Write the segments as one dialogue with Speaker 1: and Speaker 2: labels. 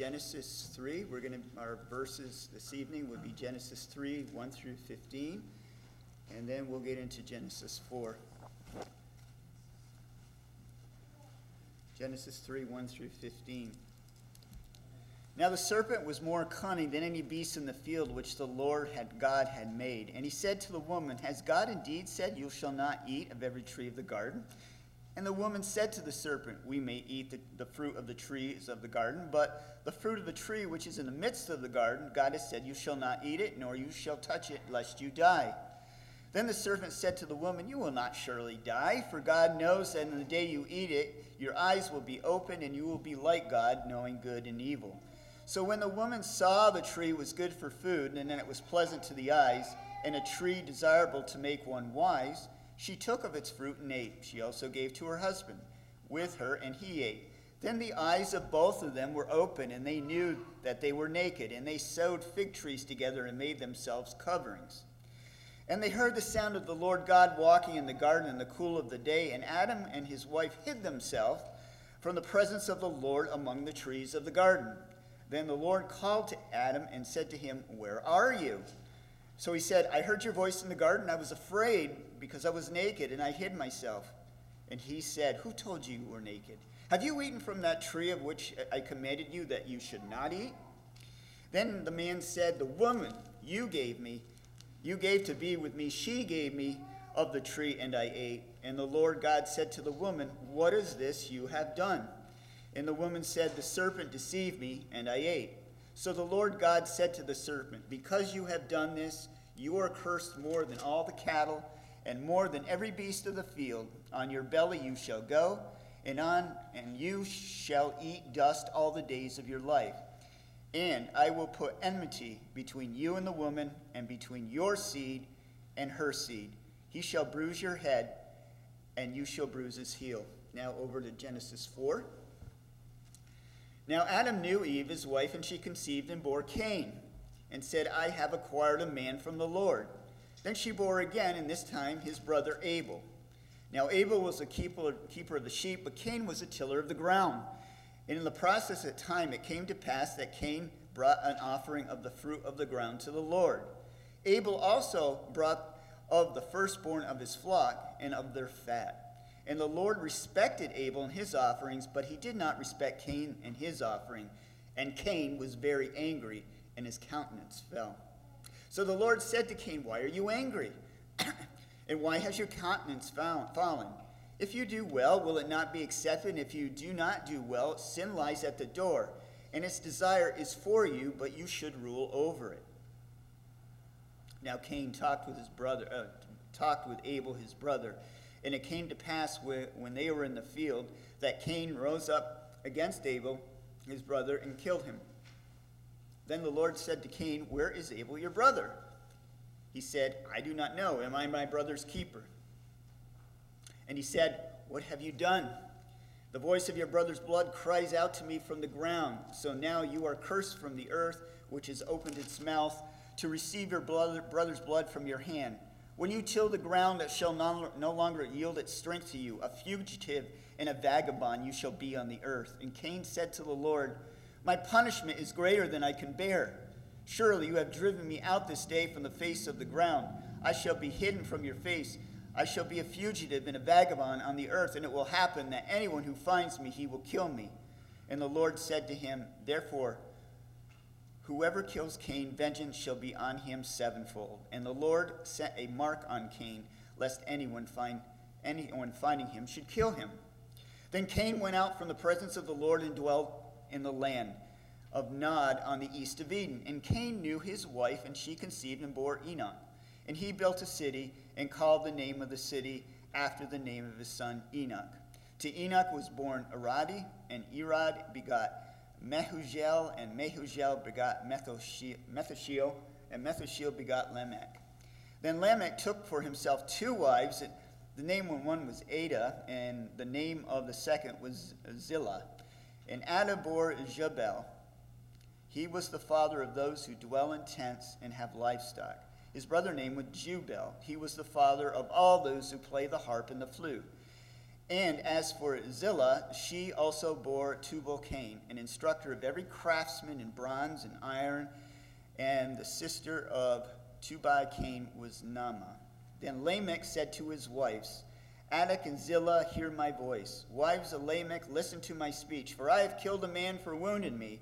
Speaker 1: Genesis 3. We're going to, our verses this evening would be Genesis 3, 1 through 15. And then we'll get into Genesis 4. Genesis 3, 1 through 15. Now the serpent was more cunning than any beast in the field which the Lord had God had made. And he said to the woman, Has God indeed said, You shall not eat of every tree of the garden? And the woman said to the serpent, We may eat the, the, fruit of the trees of the garden, but the fruit of the tree which is in the midst of the garden, God has said, You shall not eat it, nor you shall touch it, lest you die. Then the serpent said to the woman, You will not surely die, for God knows that in the day you eat it, your eyes will be opened, and you will be like God, knowing good and evil. So when the woman saw the tree was good for food, and that it was pleasant to the eyes, and a tree desirable to make one wise, she took of its fruit and ate. She also gave to her husband with her, and he ate. Then the eyes of both of them were open, and they knew that they were naked, and they sewed fig trees together and made themselves coverings. And they heard the sound of the Lord God walking in the garden in the cool of the day, and Adam and his wife hid themselves from the presence of the Lord among the trees of the garden. Then the Lord called to Adam and said to him, Where are you? So he said, I heard your voice in the garden. I was afraid because I was naked and I hid myself. And he said, Who told you you were naked? Have you eaten from that tree of which I commanded you that you should not eat? Then the man said, The woman you gave me, you gave to be with me, she gave me of the tree, and I ate. And the Lord God said to the woman, What is this you have done? And the woman said, The serpent deceived me, and I ate. So the Lord God said to the serpent, Because you have done this, you are cursed more than all the cattle, and more than every beast of the field. On your belly you shall go, and on and you shall eat dust all the days of your life. And I will put enmity between you and the woman, and between your seed and her seed. He shall bruise your head, and you shall bruise his heel. Now over to Genesis 4. Now Adam knew Eve, his wife, and she conceived and bore Cain, and said, I have acquired a man from the Lord. Then she bore again, and this time his brother Abel. Now Abel was a keeper, of the sheep, but Cain was a tiller of the ground. And in the process of time it came to pass that Cain brought an offering of the fruit of the ground to the Lord. Abel also brought of the firstborn of his flock and of their fat. And the Lord respected Abel and his offerings, but he did not respect Cain and his offering. And Cain was very angry, and his countenance fell. So the Lord said to Cain, Why are you angry? and why has your countenance fallen? If you do well, will it not be accepted? And if you do not do well, sin lies at the door, and its desire is for you, but you should rule over it. Now Cain talked with his brother, uh, talked with Abel his brother. And it came to pass when they were in the field that Cain rose up against Abel, his brother, and killed him. Then the Lord said to Cain, Where is Abel, your brother? He said, I do not know. Am I my brother's keeper? And he said, What have you done? The voice of your brother's blood cries out to me from the ground. So now you are cursed from the earth, which has opened its mouth to receive your brother's blood from your hand. When you till the ground that shall no longer yield its strength to you, a fugitive and a vagabond you shall be on the earth. And Cain said to the Lord, My punishment is greater than I can bear. Surely you have driven me out this day from the face of the ground. I shall be hidden from your face. I shall be a fugitive and a vagabond on the earth, and it will happen that anyone who finds me, he will kill me. And the Lord said to him, Therefore, Whoever kills Cain, vengeance shall be on him sevenfold. And the Lord set a mark on Cain, lest anyone find anyone finding him should kill him. Then Cain went out from the presence of the Lord and dwelt in the land of Nod on the east of Eden. And Cain knew his wife, and she conceived and bore Enoch. And he built a city and called the name of the city after the name of his son Enoch. To Enoch was born Aradi, and Irad begot Mehujael, and Mehujael begot Methushael, and Methushael begot Lamech. Then Lamech took for himself two wives. The name of one was Ada, and the name of the second was Zillah. And Ada bore Jabal. He was the father of those who dwell in tents and have livestock. His brother name was Jubal. He was the father of all those who play the harp and the flute. And as for Zillah, she also bore Tubal Cain, an instructor of every craftsman in bronze and iron, and the sister of Tubal Cain was Naamah. Then Lamech said to his wives, Anak and Zillah, hear my voice. Wives of Lamech, listen to my speech, for I have killed a man for wounding me,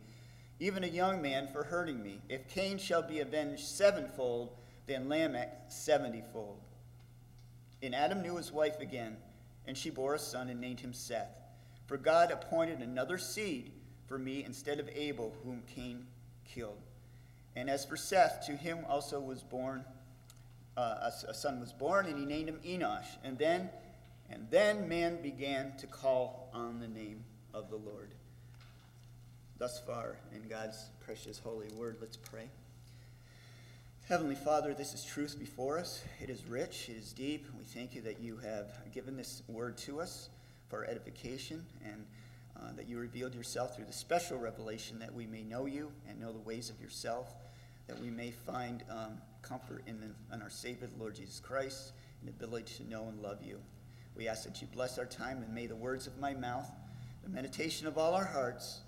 Speaker 1: even a young man for hurting me. If Cain shall be avenged sevenfold, then Lamech seventyfold. And Adam knew his wife again and she bore a son and named him Seth. For God appointed another seed for me instead of Abel, whom Cain killed. And as for Seth, to him also was born uh, a, a son was born, and he named him Enosh. And then, and then man began to call on the name of the Lord. Thus far in God's precious holy word, let's pray. Heavenly Father, this is truth before us. It is rich, it is deep. We thank you that you have given this word to us for our edification and uh, that you revealed yourself through the special revelation that we may know you and know the ways of yourself, that we may find um, comfort in, the, in our Savior, Lord Jesus Christ, and the ability to know and love you. We ask that you bless our time and may the words of my mouth, the meditation of all our hearts,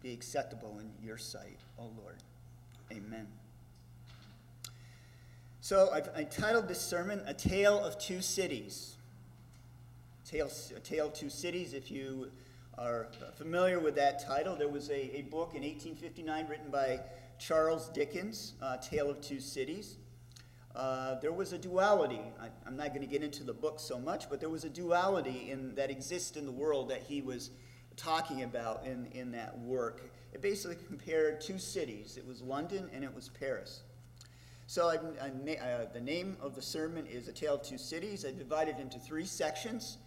Speaker 1: be acceptable in your sight, O Lord. Amen. So I've entitled this sermon, A Tale of Two Cities. Tale, a Tale of Two Cities, if you are familiar with that title, there was a, a book in 1859 written by Charles Dickens, uh, Tale of Two Cities. Uh, there was a duality. I, am not going to get into the book so much, but there was a duality in, that exists in the world that he was talking about in, in that work. It basically compared two cities. It was London and it was Paris. So I, I, uh, the name of the sermon is A Tale of Two Cities. I divided into three sections.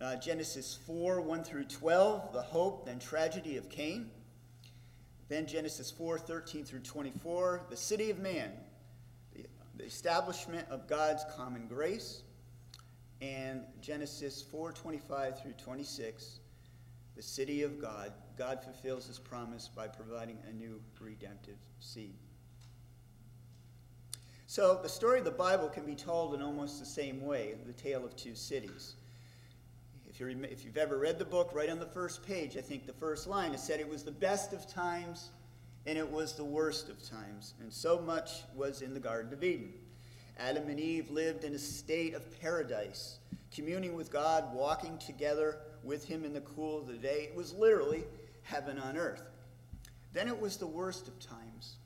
Speaker 1: Uh, Genesis 4, 1 through 12, the hope and tragedy of Cain. Then Genesis 4, 13 through 24, the city of man, the, the establishment of God's common grace. And Genesis 4, 25 through 26, the city of God. God fulfills his promise by providing a new redemptive seed. So the story of the Bible can be told in almost the same way, the tale of two cities. If, you you've ever read the book, right on the first page, I think the first line, it said it was the best of times and it was the worst of times. And so much was in the Garden of Eden. Adam and Eve lived in a state of paradise, communing with God, walking together with Him in the cool of the day. It was literally heaven on earth. Then it was the worst of times.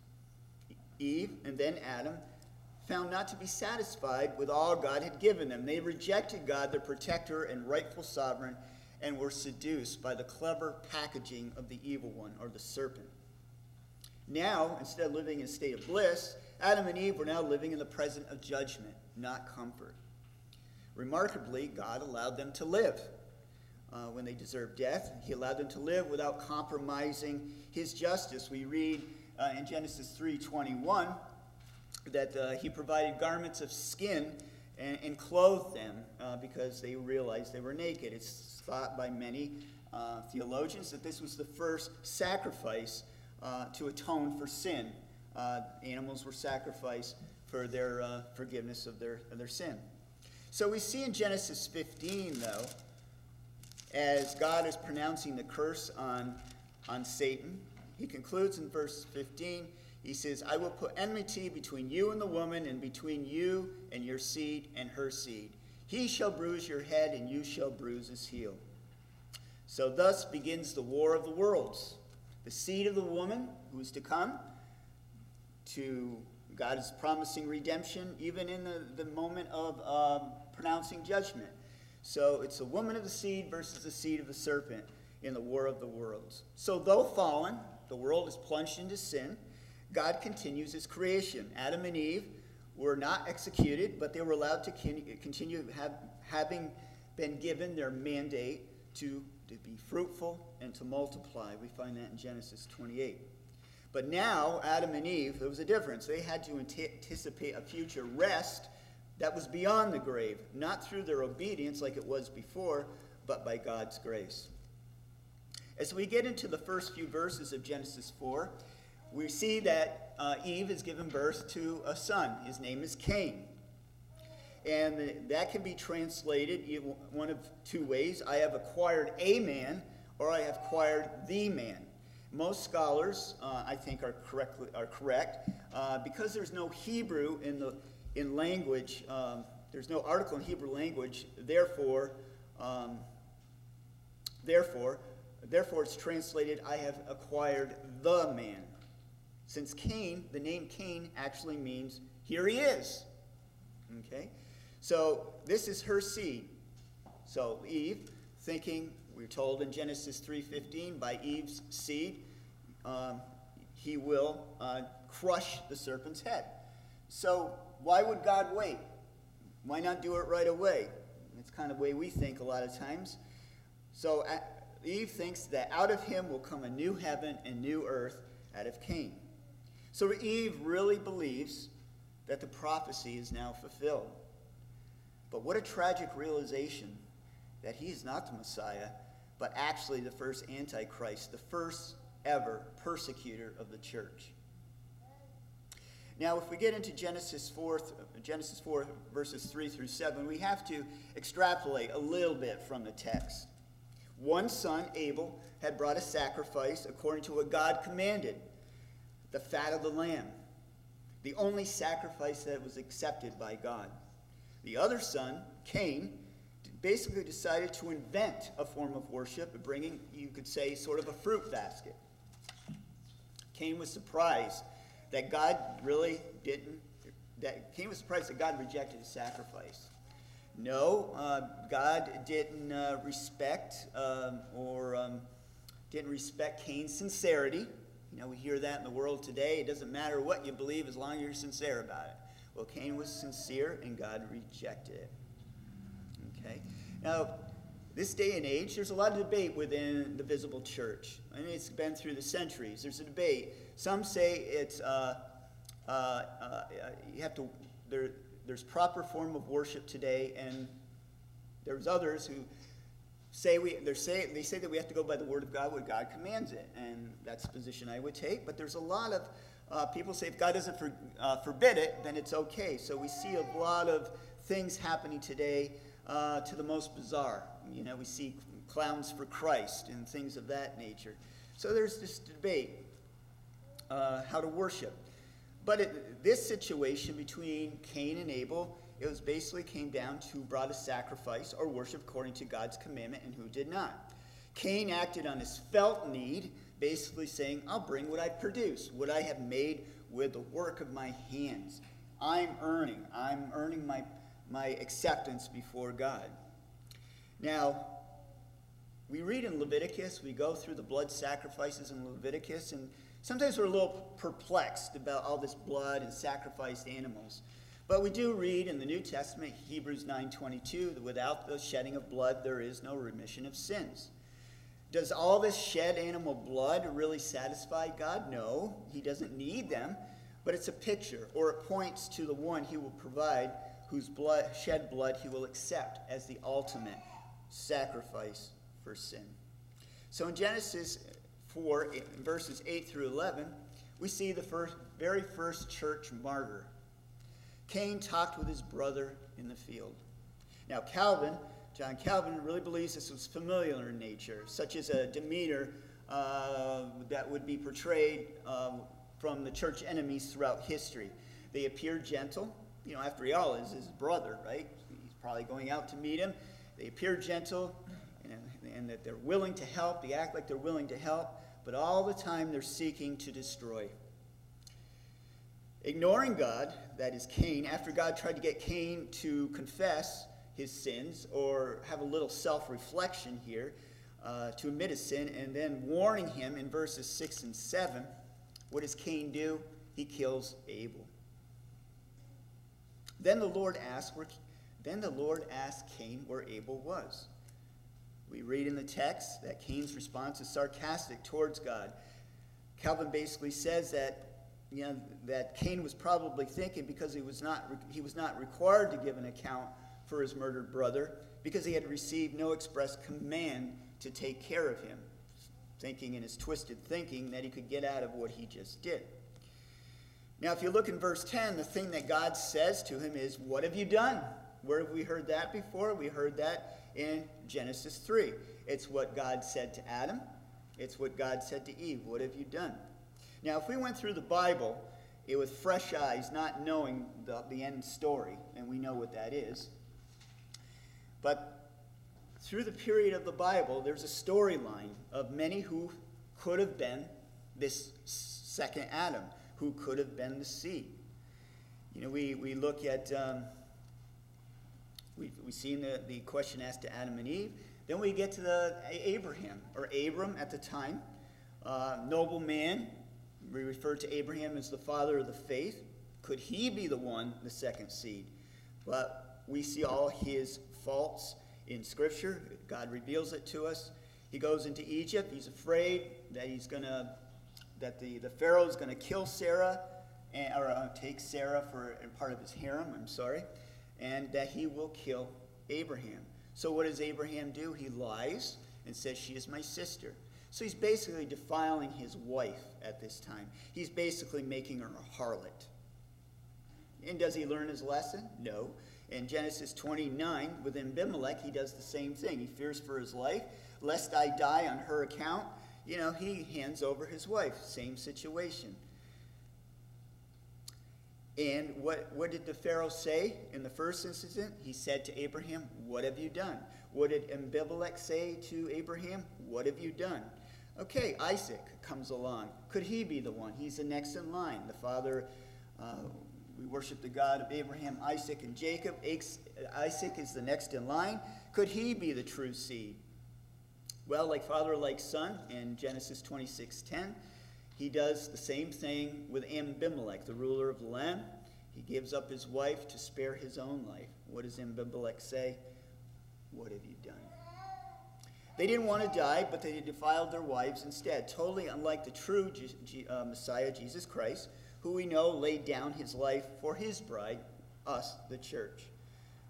Speaker 1: Eve and then Adam found not to be satisfied with all God had given them. They rejected God, their protector and rightful sovereign, and were seduced by the clever packaging of the evil one, or the serpent. Now, instead of living in a state of bliss, Adam and Eve were now living in the present of judgment, not comfort. Remarkably, God allowed them to live. Uh, when they deserved death, He allowed them to live without compromising His justice. We read uh, in Genesis 3:21 that uh, he provided garments of skin and, and clothed them uh, because they realized they were naked. It's thought by many uh, theologians that this was the first sacrifice uh, to atone for sin. Uh, animals were sacrificed for their uh, forgiveness of their, of their sin. So we see in Genesis 15, though, as God is pronouncing the curse on, on Satan, he concludes in verse 15 he says, I will put enmity between you and the woman, and between you and your seed and her seed. He shall bruise your head, and you shall bruise his heel. So thus begins the war of the worlds. The seed of the woman who is to come, to God is promising redemption, even in the, the moment of um, pronouncing judgment. So it's the woman of the seed versus the seed of the serpent in the war of the worlds. So though fallen, the world is plunged into sin. God continues his creation. Adam and Eve were not executed, but they were allowed to continue have, having been given their mandate to, to be fruitful and to multiply. We find that in Genesis 28. But now, Adam and Eve, there was a difference. They had to anticipate a future rest that was beyond the grave, not through their obedience like it was before, but by God's grace. As we get into the first few verses of Genesis 4, we see that uh, Eve has given birth to a son. His name is Cain. and that can be translated one of two ways I have acquired a man, or I have acquired the man. Most scholars, uh, I think, are, correctly, are correct. Uh, because there's no Hebrew in, the, in language, um, there's no article in Hebrew language, therefore, um, therefore, therefore it's translated, I have acquired the man. Since Cain, the name Cain actually means, here he is. Okay? So this is her seed. So Eve, thinking, we're told in Genesis 3.15, by Eve's seed, um, he will uh, crush the serpent's head. So why would God wait? Why not do it right away? It's kind of the way we think a lot of times. So Eve thinks that out of him will come a new heaven and new earth out of Cain. So Eve really believes that the prophecy is now fulfilled. But what a tragic realization that he is not the Messiah, but actually the first Antichrist, the first ever persecutor of the church. Now, if we get into Genesis 4, Genesis 4, verses 3 through 7, we have to extrapolate a little bit from the text. One son, Abel, had brought a sacrifice according to what God commanded the fat of the lamb, the only sacrifice that was accepted by God. The other son, Cain, basically decided to invent a form of worship, bringing, you could say, sort of a fruit basket. Cain was surprised that God really didn't, that Cain was surprised that God rejected his sacrifice. No, uh, God didn't uh, respect um, or um, didn't respect Cain's sincerity. You know, we hear that in the world today. It doesn't matter what you believe as long as you're sincere about it. Well, Cain was sincere and God rejected it. Okay? Now, this day and age, there's a lot of debate within the visible church. Mean, it's been through the centuries. There's a debate. Some say it's, uh, uh, uh, you have to, there, there's proper form of worship today, and there's others who say we, they say, they say that we have to go by the word of God, what God commands it, and that's the position I would take. But there's a lot of uh, people say if God doesn't for, uh, forbid it, then it's okay. So we see a lot of things happening today uh, to the most bizarre. You know, we see clowns for Christ and things of that nature. So there's this debate uh, how to worship. But it, this situation between Cain and Abel, it was basically came down to who brought a sacrifice or worship according to God's commandment and who did not. Cain acted on his felt need, basically saying, I'll bring what I produce, what I have made with the work of my hands. I'm earning. I'm earning my, my acceptance before God. Now, we read in Leviticus, we go through the blood sacrifices in Leviticus, and sometimes we're a little perplexed about all this blood and sacrificed animals. But we do read in the New Testament, Hebrews 9:22, that without the shedding of blood there is no remission of sins. Does all this shed animal blood really satisfy God? No, he doesn't need them, but it's a picture or it points to the one he will provide whose blood shed blood he will accept as the ultimate sacrifice for sin. So in Genesis 4, verses 8 through 11, we see the first, very first church martyr. Cain talked with his brother in the field. Now, Calvin, John Calvin, really believes this was familiar in nature, such as a demeanor uh, that would be portrayed uh, from the church enemies throughout history. They appear gentle. You know, after all, is his brother, right? He's probably going out to meet him. They appear gentle and, and that they're willing to help. They act like they're willing to help, but all the time they're seeking to destroy. Ignoring God, that is Cain, after God tried to get Cain to confess his sins or have a little self reflection here, uh, to admit his sin, and then warning him in verses 6 and 7, what does Cain do? He kills Abel. Then the Lord asked where then the Lord asked Cain where Abel was. We read in the text that Cain's response is sarcastic towards God. Calvin basically says that you know, that Cain was probably thinking because he was not he was not required to give an account for his murdered brother because he had received no express command to take care of him, thinking in his twisted thinking that he could get out of what he just did. Now, if you look in verse 10, the thing that God says to him is, What have you done? Where have we heard that before? We heard that in Genesis 3. It's what God said to Adam, it's what God said to Eve. What have you done? Now, if we went through the Bible it with fresh eyes, not knowing the, the end story, and we know what that is, but through the period of the Bible, there's a storyline of many who could have been this second Adam, who could have been the seed. You know, we, we look at, um, we've, we've seen the, the question asked to Adam and Eve. Then we get to the Abraham, or Abram at the time, uh, noble man. We refer to Abraham as the father of the faith. Could he be the one, the second seed? But we see all his faults in Scripture. God reveals it to us. He goes into Egypt. He's afraid that he's to, that the, the Pharaoh is to kill Sarah, and, or uh, take Sarah for part of his harem, I'm sorry, and that he will kill Abraham. So what does Abraham do? He lies and says, She is my sister. So he's basically defiling his wife at this time. He's basically making her a harlot. And does he learn his lesson? No. In Genesis 29, with Abimelech, he does the same thing. He fears for his life. Lest I die on her account, you know, he hands over his wife. Same situation. And what, what did the Pharaoh say in the first incident? He said to Abraham, What have you done? What did Abimelech say to Abraham? What have you done? Okay, Isaac comes along. Could he be the one? He's the next in line. The father, uh, we worship the God of Abraham, Isaac, and Jacob. Isaac is the next in line. Could he be the true seed? Well, like father, like son, in Genesis 26 10, he does the same thing with Abimelech, the ruler of the land. He gives up his wife to spare his own life. What does Abimelech say? What have you done? They didn't want to die, but they defiled their wives instead, totally unlike the true G- G- uh, Messiah, Jesus Christ, who we know laid down his life for his bride, us, the church.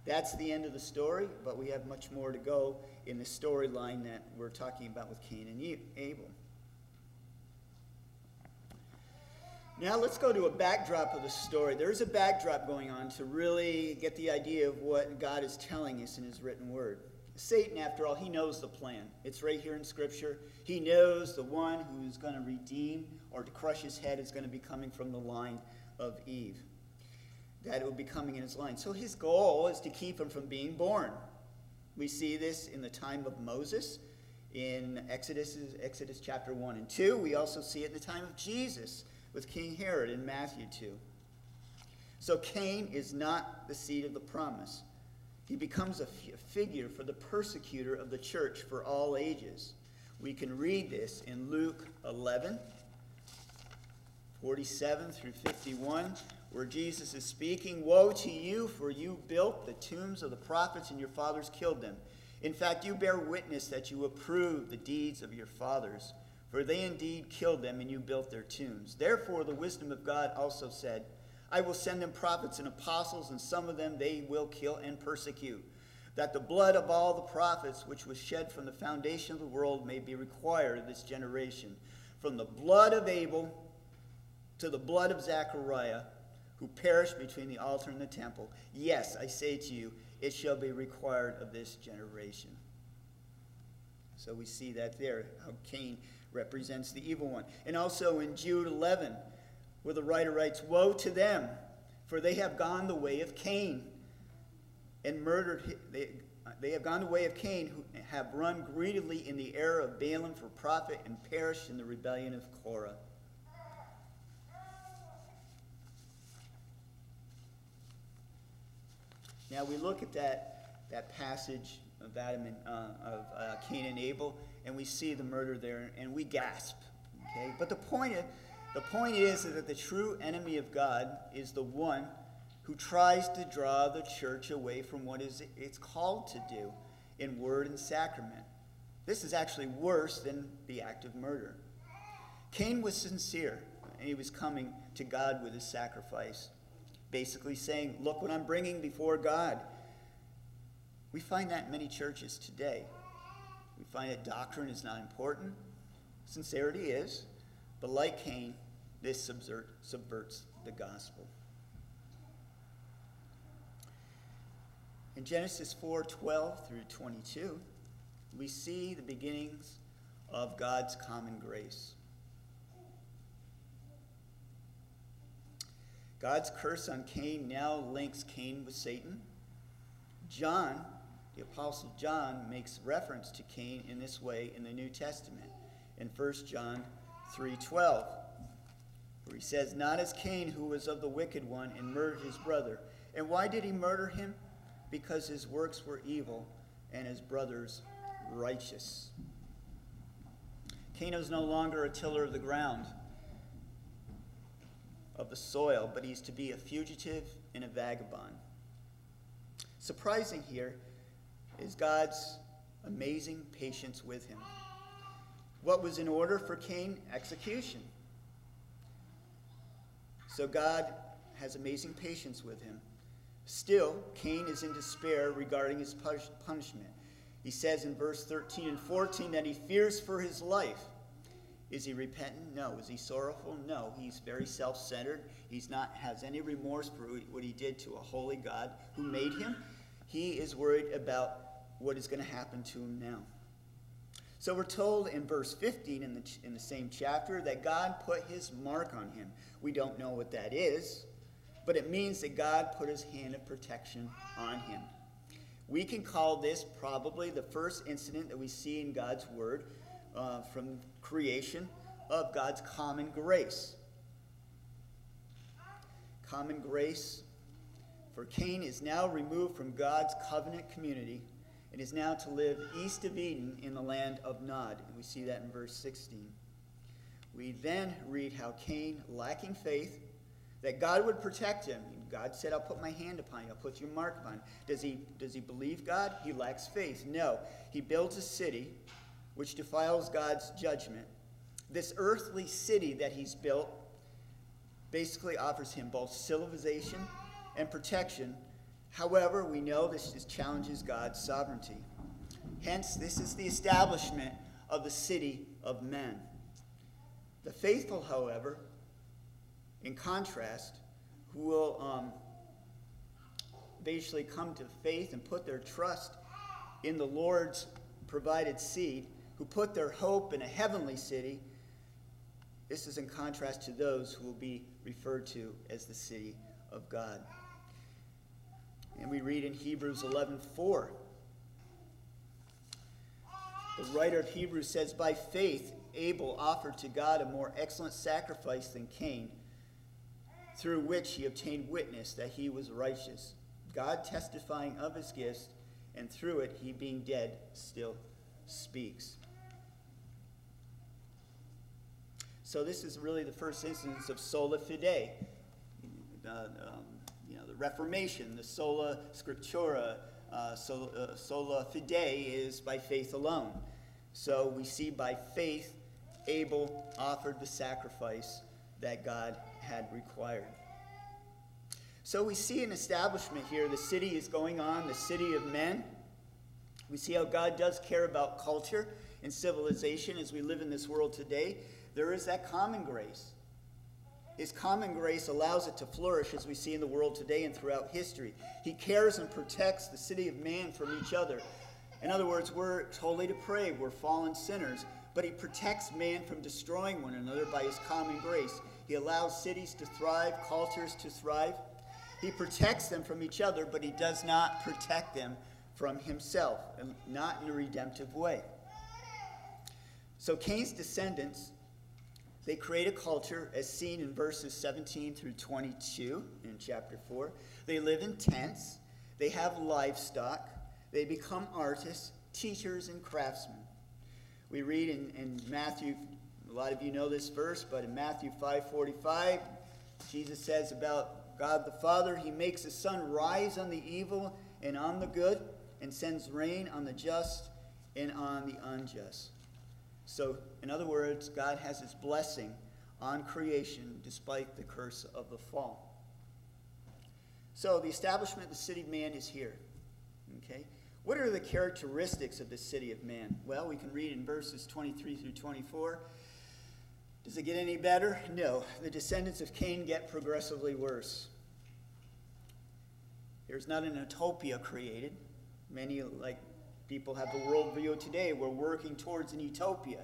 Speaker 1: That's the end of the story, but we have much more to go in the storyline that we're talking about with Cain and Abel. Now let's go to a backdrop of the story. There's a backdrop going on to really get the idea of what God is telling us in his written word. Satan, after all, he knows the plan. It's right here in Scripture. He knows the one who's going to redeem or to crush his head is going to be coming from the line of Eve. That it will be coming in his line. So his goal is to keep him from being born. We see this in the time of Moses in Exodus, Exodus chapter 1 and 2. We also see it in the time of Jesus with King Herod in Matthew 2. So Cain is not the seed of the promise. He becomes a figure for the persecutor of the church for all ages. We can read this in Luke 11, 47 through 51, where Jesus is speaking Woe to you, for you built the tombs of the prophets, and your fathers killed them. In fact, you bear witness that you approve the deeds of your fathers. For they indeed killed them, and you built their tombs. Therefore, the wisdom of God also said, I will send them prophets and apostles, and some of them they will kill and persecute, that the blood of all the prophets which was shed from the foundation of the world may be required of this generation, from the blood of Abel to the blood of Zechariah, who perished between the altar and the temple. Yes, I say to you, it shall be required of this generation. So we see that there, how Cain represents the evil one. And also in Jude 11, where the writer writes, Woe to them, for they have gone the way of Cain and murdered. They, they have gone the way of Cain, who have run greedily in the error of Balaam for profit and perished in the rebellion of Korah. Now we look at that, that passage of Adam and uh, of uh, Cain and Abel, and we see the murder there, and we gasp. Okay, but the point the point is that the true enemy of God is the one who tries to draw the church away from what is it's called to do in word and sacrament. This is actually worse than the act of murder. Cain was sincere, and he was coming to God with his sacrifice, basically saying, Look what I'm bringing before God. We find that in many churches today. We find that doctrine is not important, sincerity is, but like Cain, this subvert, subverts the gospel. In Genesis 4 12 through 22, we see the beginnings of God's common grace. God's curse on Cain now links Cain with Satan. John, the Apostle John, makes reference to Cain in this way in the New Testament in 1 John 3:12, where he says, "Not as Cain, who was of the wicked one and murdered his brother. And why did he murder him? Because his works were evil and his brothers righteous." Cain is no longer a tiller of the ground of the soil, but he's to be a fugitive and a vagabond. Surprising here is God's amazing patience with him. What was in order for Cain? Execution. So God has amazing patience with him. Still, Cain is in despair regarding his punishment. He says in verse 13 and 14 that he fears for his life. Is he repentant? No. Is he sorrowful? No. He's very self-centered. He's not has any remorse for what he did to a holy God who made him. He is worried about what is going to happen to him now. So we're told in verse 15 in the, in the same chapter that God put his mark on him. We don't know what that is, but it means that God put his hand of protection on him. We can call this probably the first incident that we see in God's word uh, from creation of God's common grace. Common grace for Cain is now removed from God's covenant community and is now to live east of Eden in the land of Nod. And we see that in verse 16. We then read how Cain, lacking faith, that God would protect him. God said, I'll put my hand upon you, I'll put your mark upon you. Does he, does he believe God? He lacks faith. No. He builds a city which defiles God's judgment. This earthly city that he's built basically offers him both civilization and protection However, we know this just challenges God's sovereignty. Hence, this is the establishment of the city of men. The faithful, however, in contrast, who will um, basically come to faith and put their trust in the Lord's provided seed, who put their hope in a heavenly city, this is in contrast to those who will be referred to as the city of God. And we read in Hebrews 11:4. The writer of Hebrews says, By faith, Abel offered to God a more excellent sacrifice than Cain, through which he obtained witness that he was righteous, God testifying of his gifts, and through it, he being dead still speaks. So, this is really the first instance of sola fide. Uh, um, Reformation, the sola scriptura, uh, uh, sola fide is by faith alone. So we see by faith, Abel offered the sacrifice that God had required. So we see an establishment here. The city is going on, the city of men. We see how God does care about culture and civilization as we live in this world today. There is that common grace. His common grace allows it to flourish as we see in the world today and throughout history. He cares and protects the city of man from each other. In other words, we're totally depraved, we're fallen sinners, but He protects man from destroying one another by His common grace. He allows cities to thrive, cultures to thrive. He protects them from each other, but He does not protect them from Himself, and not in a redemptive way. So Cain's descendants they create a culture as seen in verses 17 through 22 in chapter 4. They live in tents, they have livestock, they become artists, teachers, and craftsmen. We read in, in Matthew, a lot of you know this verse, but in Matthew 5:45, Jesus says about God the Father, He makes the sun rise on the evil and on the good, and sends rain on the just and on the unjust. So, in other words, God has his blessing on creation despite the curse of the fall. So, the establishment of the city of man is here. Okay? What are the characteristics of the city of man? Well, we can read in verses 23 through 24. Does it get any better? No. The descendants of Cain get progressively worse. There's not an utopia created. Many, like people have the worldview today, we're working towards an utopia.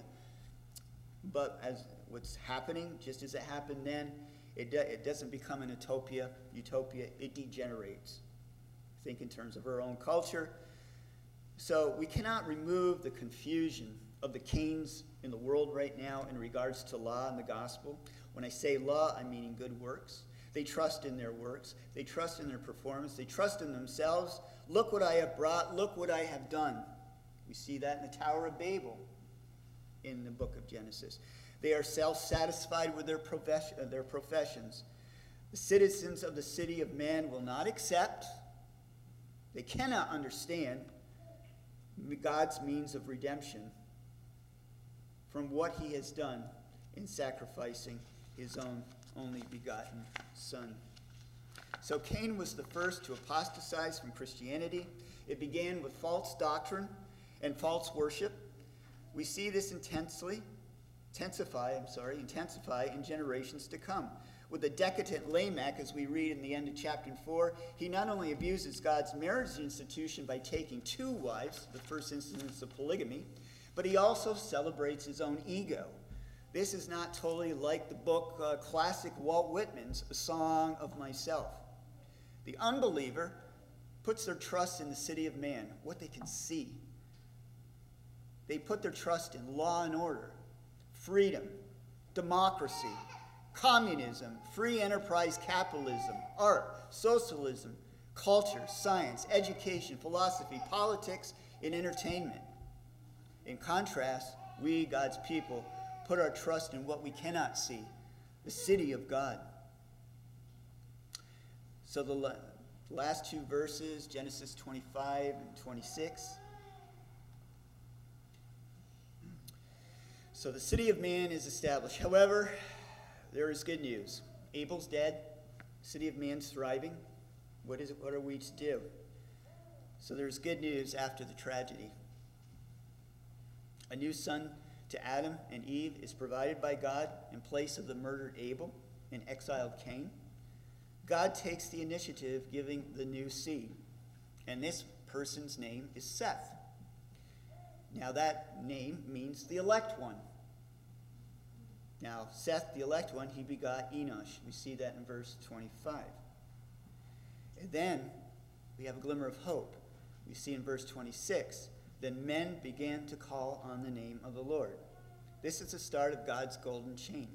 Speaker 1: But as what's happening, just as it happened then, it, it doesn't become an utopia, utopia, it degenerates. Think in terms of our own culture. So we cannot remove the confusion of the Cains in the world right now in regards to law and the gospel. When I say law, I mean good works. They trust in their works, they trust in their performance, they trust in themselves. Look what I have brought, look what I have done. We see that in the Tower of Babel in the book of Genesis. They are self satisfied with their, profession, uh, their professions. The citizens of the city of man will not accept, they cannot understand God's means of redemption from what he has done in sacrificing his own only begotten Son. So Cain was the first to apostatize from Christianity. It began with false doctrine and false worship. We see this intensely, intensify, I'm sorry, intensify in generations to come. With the decadent Lamech, as we read in the end of chapter 4, he not only abuses God's marriage institution by taking two wives, the first instance of polygamy, but he also celebrates his own ego. This is not totally like the book uh, classic Walt Whitman's A Song of Myself. The unbeliever puts their trust in the city of man, what they can see. They put their trust in law and order, freedom, democracy, communism, free enterprise capitalism, art, socialism, culture, science, education, philosophy, politics, and entertainment. In contrast, we, God's people, put our trust in what we cannot see the city of God. So the last two verses, Genesis 25 and 26. So the city of man is established. However, there is good news. Abel's dead, city of man's thriving. What is it? What are we to do? So there's good news after the tragedy. A new son to Adam and Eve is provided by God in place of the murdered Abel and exiled Cain. God takes the initiative, giving the new seed. And this person's name is Seth. Now, that name means the elect one. Now, Seth, the elect one, he begot Enosh. We see that in verse 25. And then we have a glimmer of hope. We see in verse 26 then men began to call on the name of the Lord. This is the start of God's golden chain.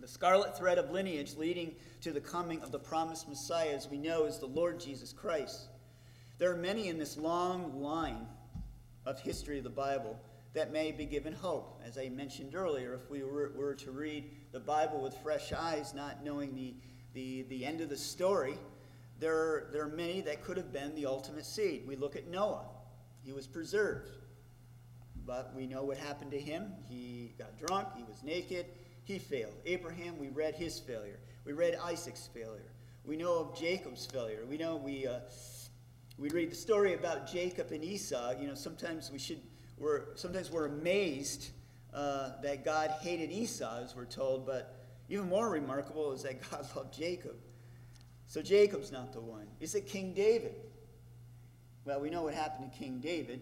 Speaker 1: The scarlet thread of lineage leading to the coming of the promised Messiah, as we know, is the Lord Jesus Christ. There are many in this long line of history of the Bible that may be given hope. As I mentioned earlier, if we were, were to read the Bible with fresh eyes, not knowing the, the, the end of the story, there there are many that could have been the ultimate seed. We look at Noah, he was preserved. But we know what happened to him. He got drunk, he was naked, he failed. Abraham, we read his failure. We read Isaac's failure. We know of Jacob's failure. We know we, uh, we read the story about Jacob and Esau. You know, sometimes we should we're, sometimes we're amazed uh, that God hated Esau, as we're told, but even more remarkable is that God loved Jacob. So Jacob's not the one. Is it King David? Well, we know what happened to King David.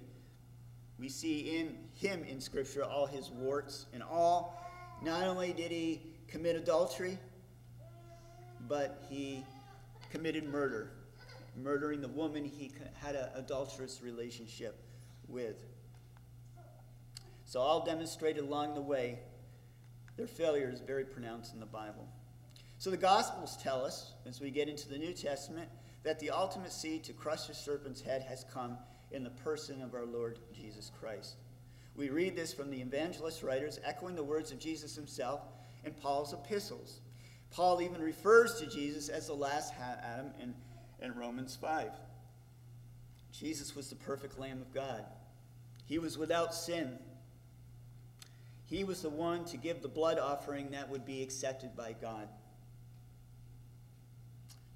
Speaker 1: We see in him in Scripture all his warts and all. Not only did he commit adultery, but he committed murder, murdering the woman he had an adulterous relationship with. So, all demonstrated along the way, their failure is very pronounced in the Bible. So, the Gospels tell us, as we get into the New Testament, that the ultimate seed to crush the serpent's head has come in the person of our Lord Jesus Christ. We read this from the evangelist writers, echoing the words of Jesus himself in Paul's epistles. Paul even refers to Jesus as the last Adam in, in Romans 5. Jesus was the perfect Lamb of God. He was without sin. He was the one to give the blood offering that would be accepted by God.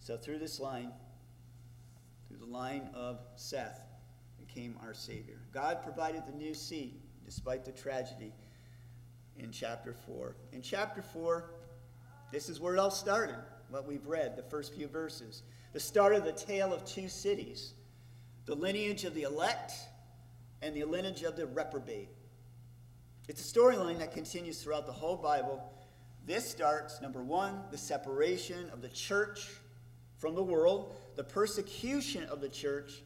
Speaker 1: So, through this line, through the line of Seth, became our Savior. God provided the new seed despite the tragedy in chapter 4. In chapter 4, this is where it all started. what we've read, the first few verses. The start of the tale of two cities the lineage of the elect and the lineage of the reprobate. It's a storyline that continues throughout the whole Bible. This starts, number one, the separation of the church from the world, the persecution of the church,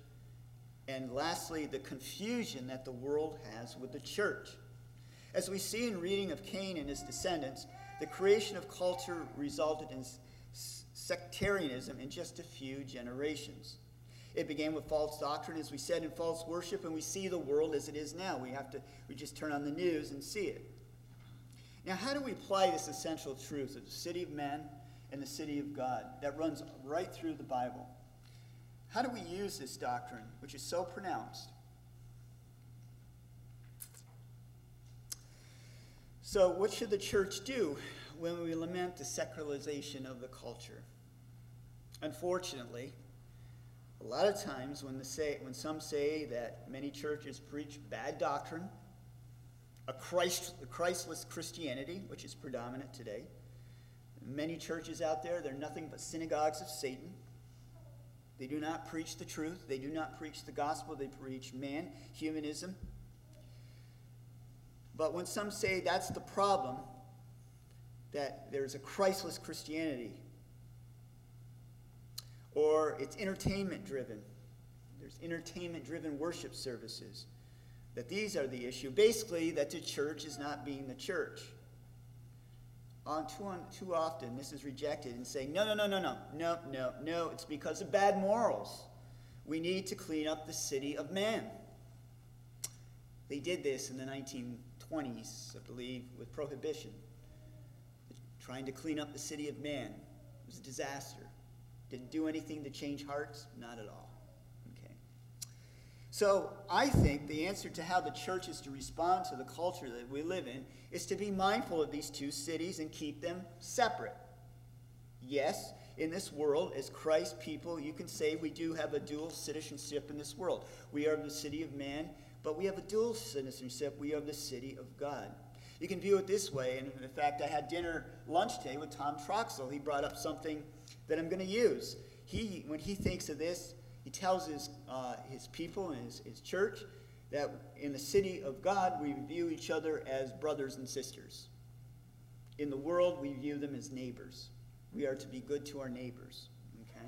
Speaker 1: and lastly, the confusion that the world has with the church. As we see in reading of Cain and his descendants, the creation of culture resulted in sectarianism in just a few generations. It began with false doctrine, as we said, and false worship, and we see the world as it is now. We have to, we just turn on the news and see it. Now, how do we apply this essential truth of the city of men and the city of God that runs right through the Bible? How do we use this doctrine, which is so pronounced? So, what should the church do when we lament the secularization of the culture? Unfortunately, a lot of times when, say, when some say that many churches preach bad doctrine, a, Christ, a Christless Christianity, which is predominant today, many churches out there, they're nothing but synagogues of Satan. They do not preach the truth. They do not preach the gospel. They preach man, humanism. But when some say that's the problem, that there's a Christless Christianity, or it's entertainment driven. There's entertainment driven worship services. That these are the issue. Basically, that the church is not being the church. On too, on, too often, this is rejected and saying, no, no, no, no, no, no, no, no, it's because of bad morals. We need to clean up the city of man. They did this in the 1920s, I believe, with prohibition. Trying to clean up the city of man. It was a disaster. Didn't do anything to change hearts? Not at all. So I think the answer to how the church is to respond to the culture that we live in is to be mindful of these two cities and keep them separate. Yes, in this world, as Christ people, you can say we do have a dual citizenship in this world. We are the city of man, but we have a dual citizenship. We are the city of God. You can view it this way, and in fact, I had dinner lunch today with Tom Troxel. He brought up something that I'm going to use. He, when he thinks of this, he tells his, uh, his people and his, his church that in the city of God, we view each other as brothers and sisters. In the world, we view them as neighbors. We are to be good to our neighbors. Okay?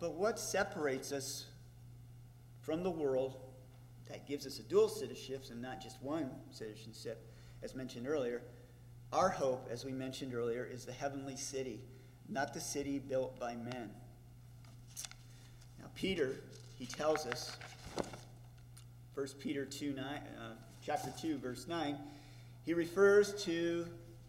Speaker 1: But what separates us from the world that gives us a dual citizenship and not just one citizenship, as mentioned earlier. Our hope, as we mentioned earlier, is the heavenly city, not the city built by men. Now, Peter, he tells us, 1 Peter 2, 9, uh, chapter 2, verse 9, he refers to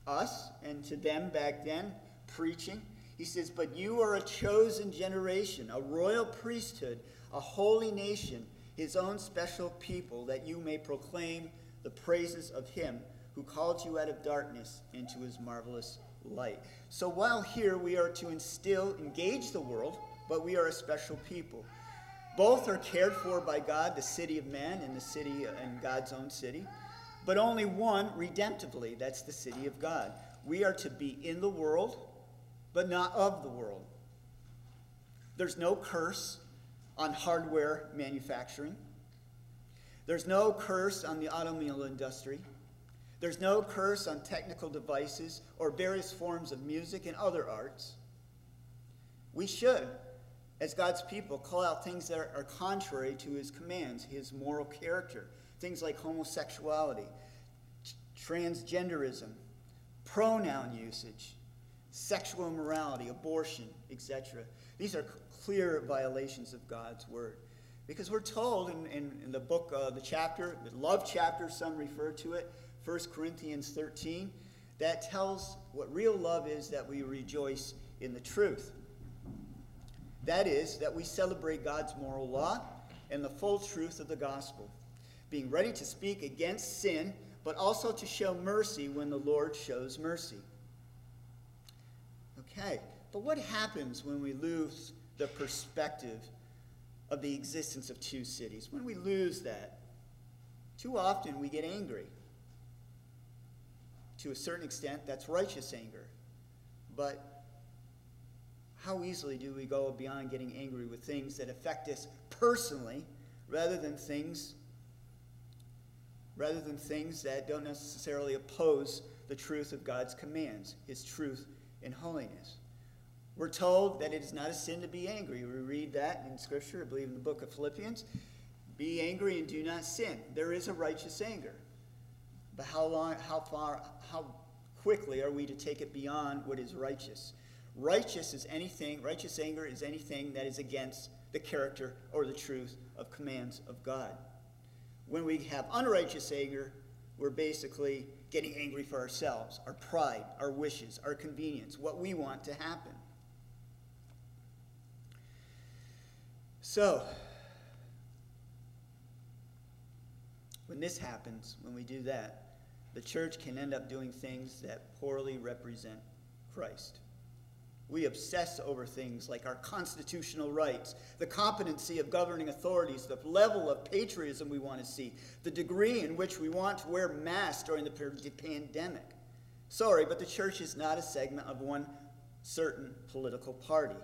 Speaker 1: us and to them back then preaching. He says, But you are a chosen generation, a royal priesthood, a holy nation his own special people, that you may proclaim the praises of him who called you out of darkness into his marvelous light. So while here we are to instill, engage the world, but we are a special people. Both are cared for by God, the city of man and the city uh, and God's own city, but only one redemptively, that's the city of God. We are to be in the world, but not of the world. There's no curse on hardware manufacturing. There's no curse on the automobile industry. There's no curse on technical devices or various forms of music and other arts. We should, as God's people, call out things that are contrary to his commands, his moral character, things like homosexuality, transgenderism, pronoun usage, sexual immorality, abortion, etc. These are clear violations of God's word. Because we're told in, in, in the book, uh, the chapter, the love chapter, some refer to it, 1 Corinthians 13, that tells what real love is that we rejoice in the truth. That is, that we celebrate God's moral law and the full truth of the gospel, being ready to speak against sin, but also to show mercy when the Lord shows mercy. Okay, but what happens when we lose the perspective of the existence of two cities. When we lose that, too often we get angry. To a certain extent, that's righteous anger. But how easily do we go beyond getting angry with things that affect us personally rather than things rather than things that don't necessarily oppose the truth of God's commands, his truth and holiness. We're told that it is not a sin to be angry. We read that in Scripture, I believe in the book of Philippians. Be angry and do not sin. There is a righteous anger. But how long, how far, how quickly are we to take it beyond what is righteous? Righteous is anything, righteous anger is anything that is against the character or the truth of commands of God. When we have unrighteous anger, we're basically getting angry for ourselves, our pride, our wishes, our convenience, what we want to happen. So, when this happens, when we do that, the church can end up doing things that poorly represent Christ. We obsess over things like our constitutional rights, the competency of governing authorities, the level of patriotism we want to see, the degree in which we want to wear masks during the pandemic. Sorry, but the church is not a segment of one certain political party.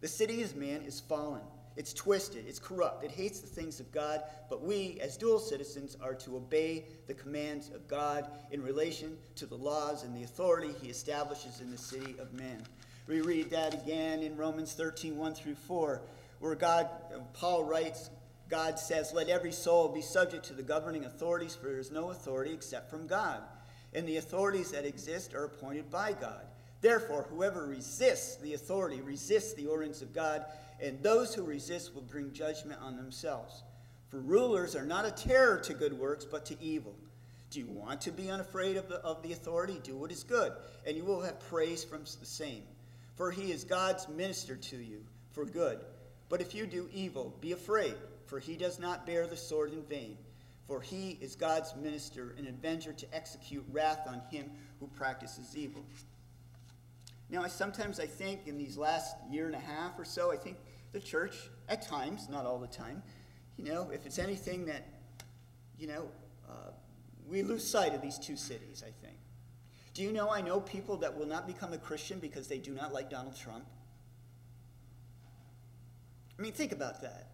Speaker 1: The city of man is fallen. It's twisted, it's corrupt, it hates the things of God, but we, as dual citizens, are to obey the commands of God in relation to the laws and the authority he establishes in the city of men. We read that again in Romans 13, 1 through 4, where God, Paul writes, God says, Let every soul be subject to the governing authorities, for there is no authority except from God. And the authorities that exist are appointed by God. Therefore, whoever resists the authority resists the ordinance of God, and those who resist will bring judgment on themselves. For rulers are not a terror to good works, but to evil. Do you want to be unafraid of the, of the authority? Do what is good, and you will have praise from the same for he is God's minister to you for good. But if you do evil, be afraid, for he does not bear the sword in vain. For he is God's minister, an avenger to execute wrath on him who practices evil. Now, I, sometimes I think in these last year and a half or so, I think the church, at times, not all the time, you know, if it's anything that, you know, uh, we lose sight of these two cities, I think. Do you know I know people that will not become a Christian because they do not like Donald Trump? I mean, think about that.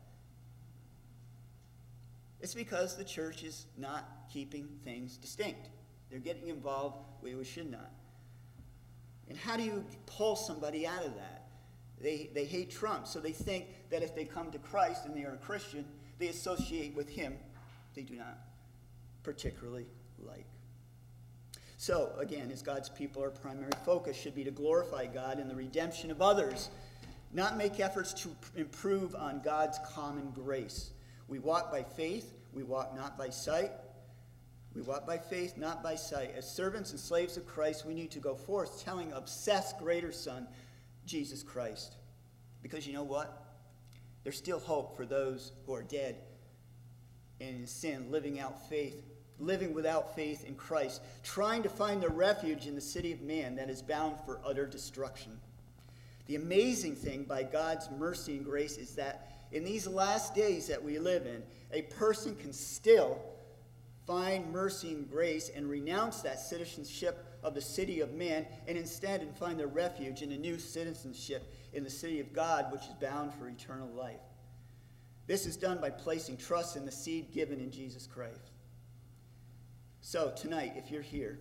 Speaker 1: It's because the church is not keeping things distinct. They're getting involved where we should not. And how do you pull somebody out of that? They, they hate Trump, so they think that if they come to Christ and they are a Christian, they associate with him they do not particularly like. So, again, as God's people, our primary focus should be to glorify God in the redemption of others, not make efforts to improve on God's common grace. We walk by faith, we walk not by sight. We walk by faith, not by sight. As servants and slaves of Christ, we need to go forth telling obsessed greater Son, Jesus Christ. Because you know what? There's still hope for those who are dead and in sin, living out faith living without faith in Christ, trying to find their refuge in the city of man that is bound for utter destruction. The amazing thing by God's mercy and grace is that in these last days that we live in, a person can still find mercy and grace and renounce that citizenship of the city of man and instead and find their refuge in a new citizenship in the city of God, which is bound for eternal life. This is done by placing trust in the seed given in Jesus Christ. So, tonight, if you're here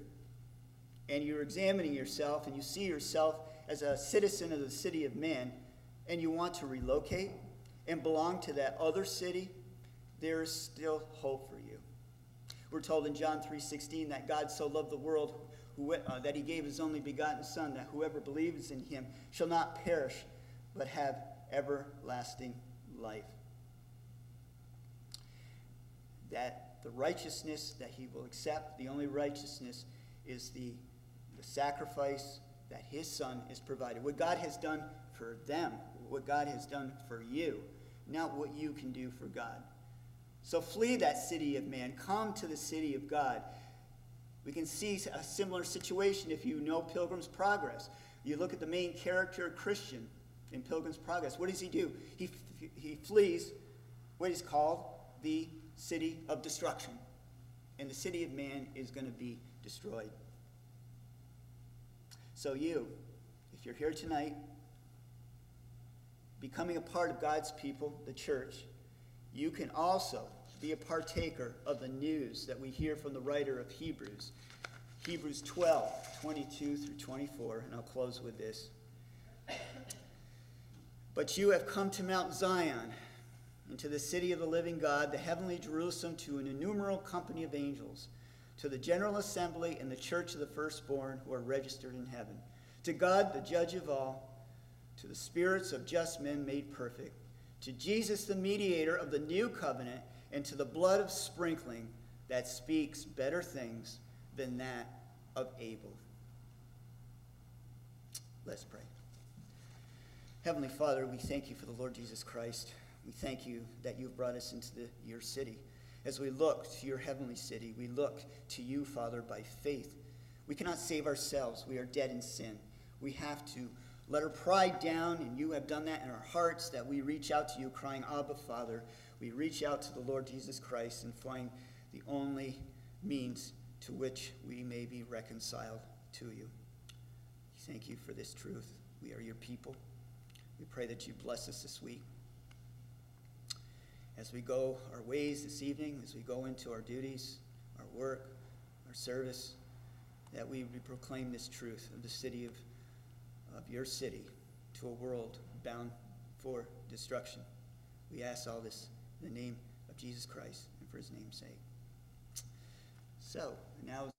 Speaker 1: and you're examining yourself and you see yourself as a citizen of the city of man and you want to relocate and belong to that other city, there is still hope for you. We're told in John 3:16 that God so loved the world uh, that he gave his only begotten son that whoever believes in him shall not perish but have everlasting life. That the righteousness that he will accept, the only righteousness is the, the sacrifice that his son is provided. What God has done for them, what God has done for you, not what you can do for God. So flee that city of man, come to the city of God. We can see a similar situation if you know Pilgrim's Progress. You look at the main character, Christian, in Pilgrim's Progress. What does he do? He, he flees what is called the city of destruction. And the city of man is going to be destroyed. So, you, if you're here tonight, becoming a part of God's people, the church, you can also be a partaker of the news that we hear from the writer of Hebrews. Hebrews 12, 22 through 24, and I'll close with this. But you have come to Mount Zion, and to the city of the living God, the heavenly Jerusalem, to an innumerable company of angels, to the general assembly and the church of the firstborn who are registered in heaven, to God, the judge of all, to the spirits of just men made perfect, to Jesus, the mediator of the new covenant, and to the blood of sprinkling that speaks better things than that of Abel. Let's pray. Heavenly Father, we thank you for the Lord Jesus Christ. We thank you that you've brought us into the, your city. As we look to your heavenly city, we look to you, Father, by faith. We cannot save ourselves. We are dead in sin. We have to let our pride down, and you have done that in our hearts, that we reach out to you, crying, Abba, Father. We reach out to the Lord Jesus Christ and find the only means to which we may be reconciled to you. Thank you for this truth. We are your people. We pray that you bless us this week. As we go our ways this evening, as we go into our duties, our work, our service, that we proclaim this truth of the city of, of your city to a world bound for destruction. We ask all this in the name of Jesus Christ and for his name's sake. So, now.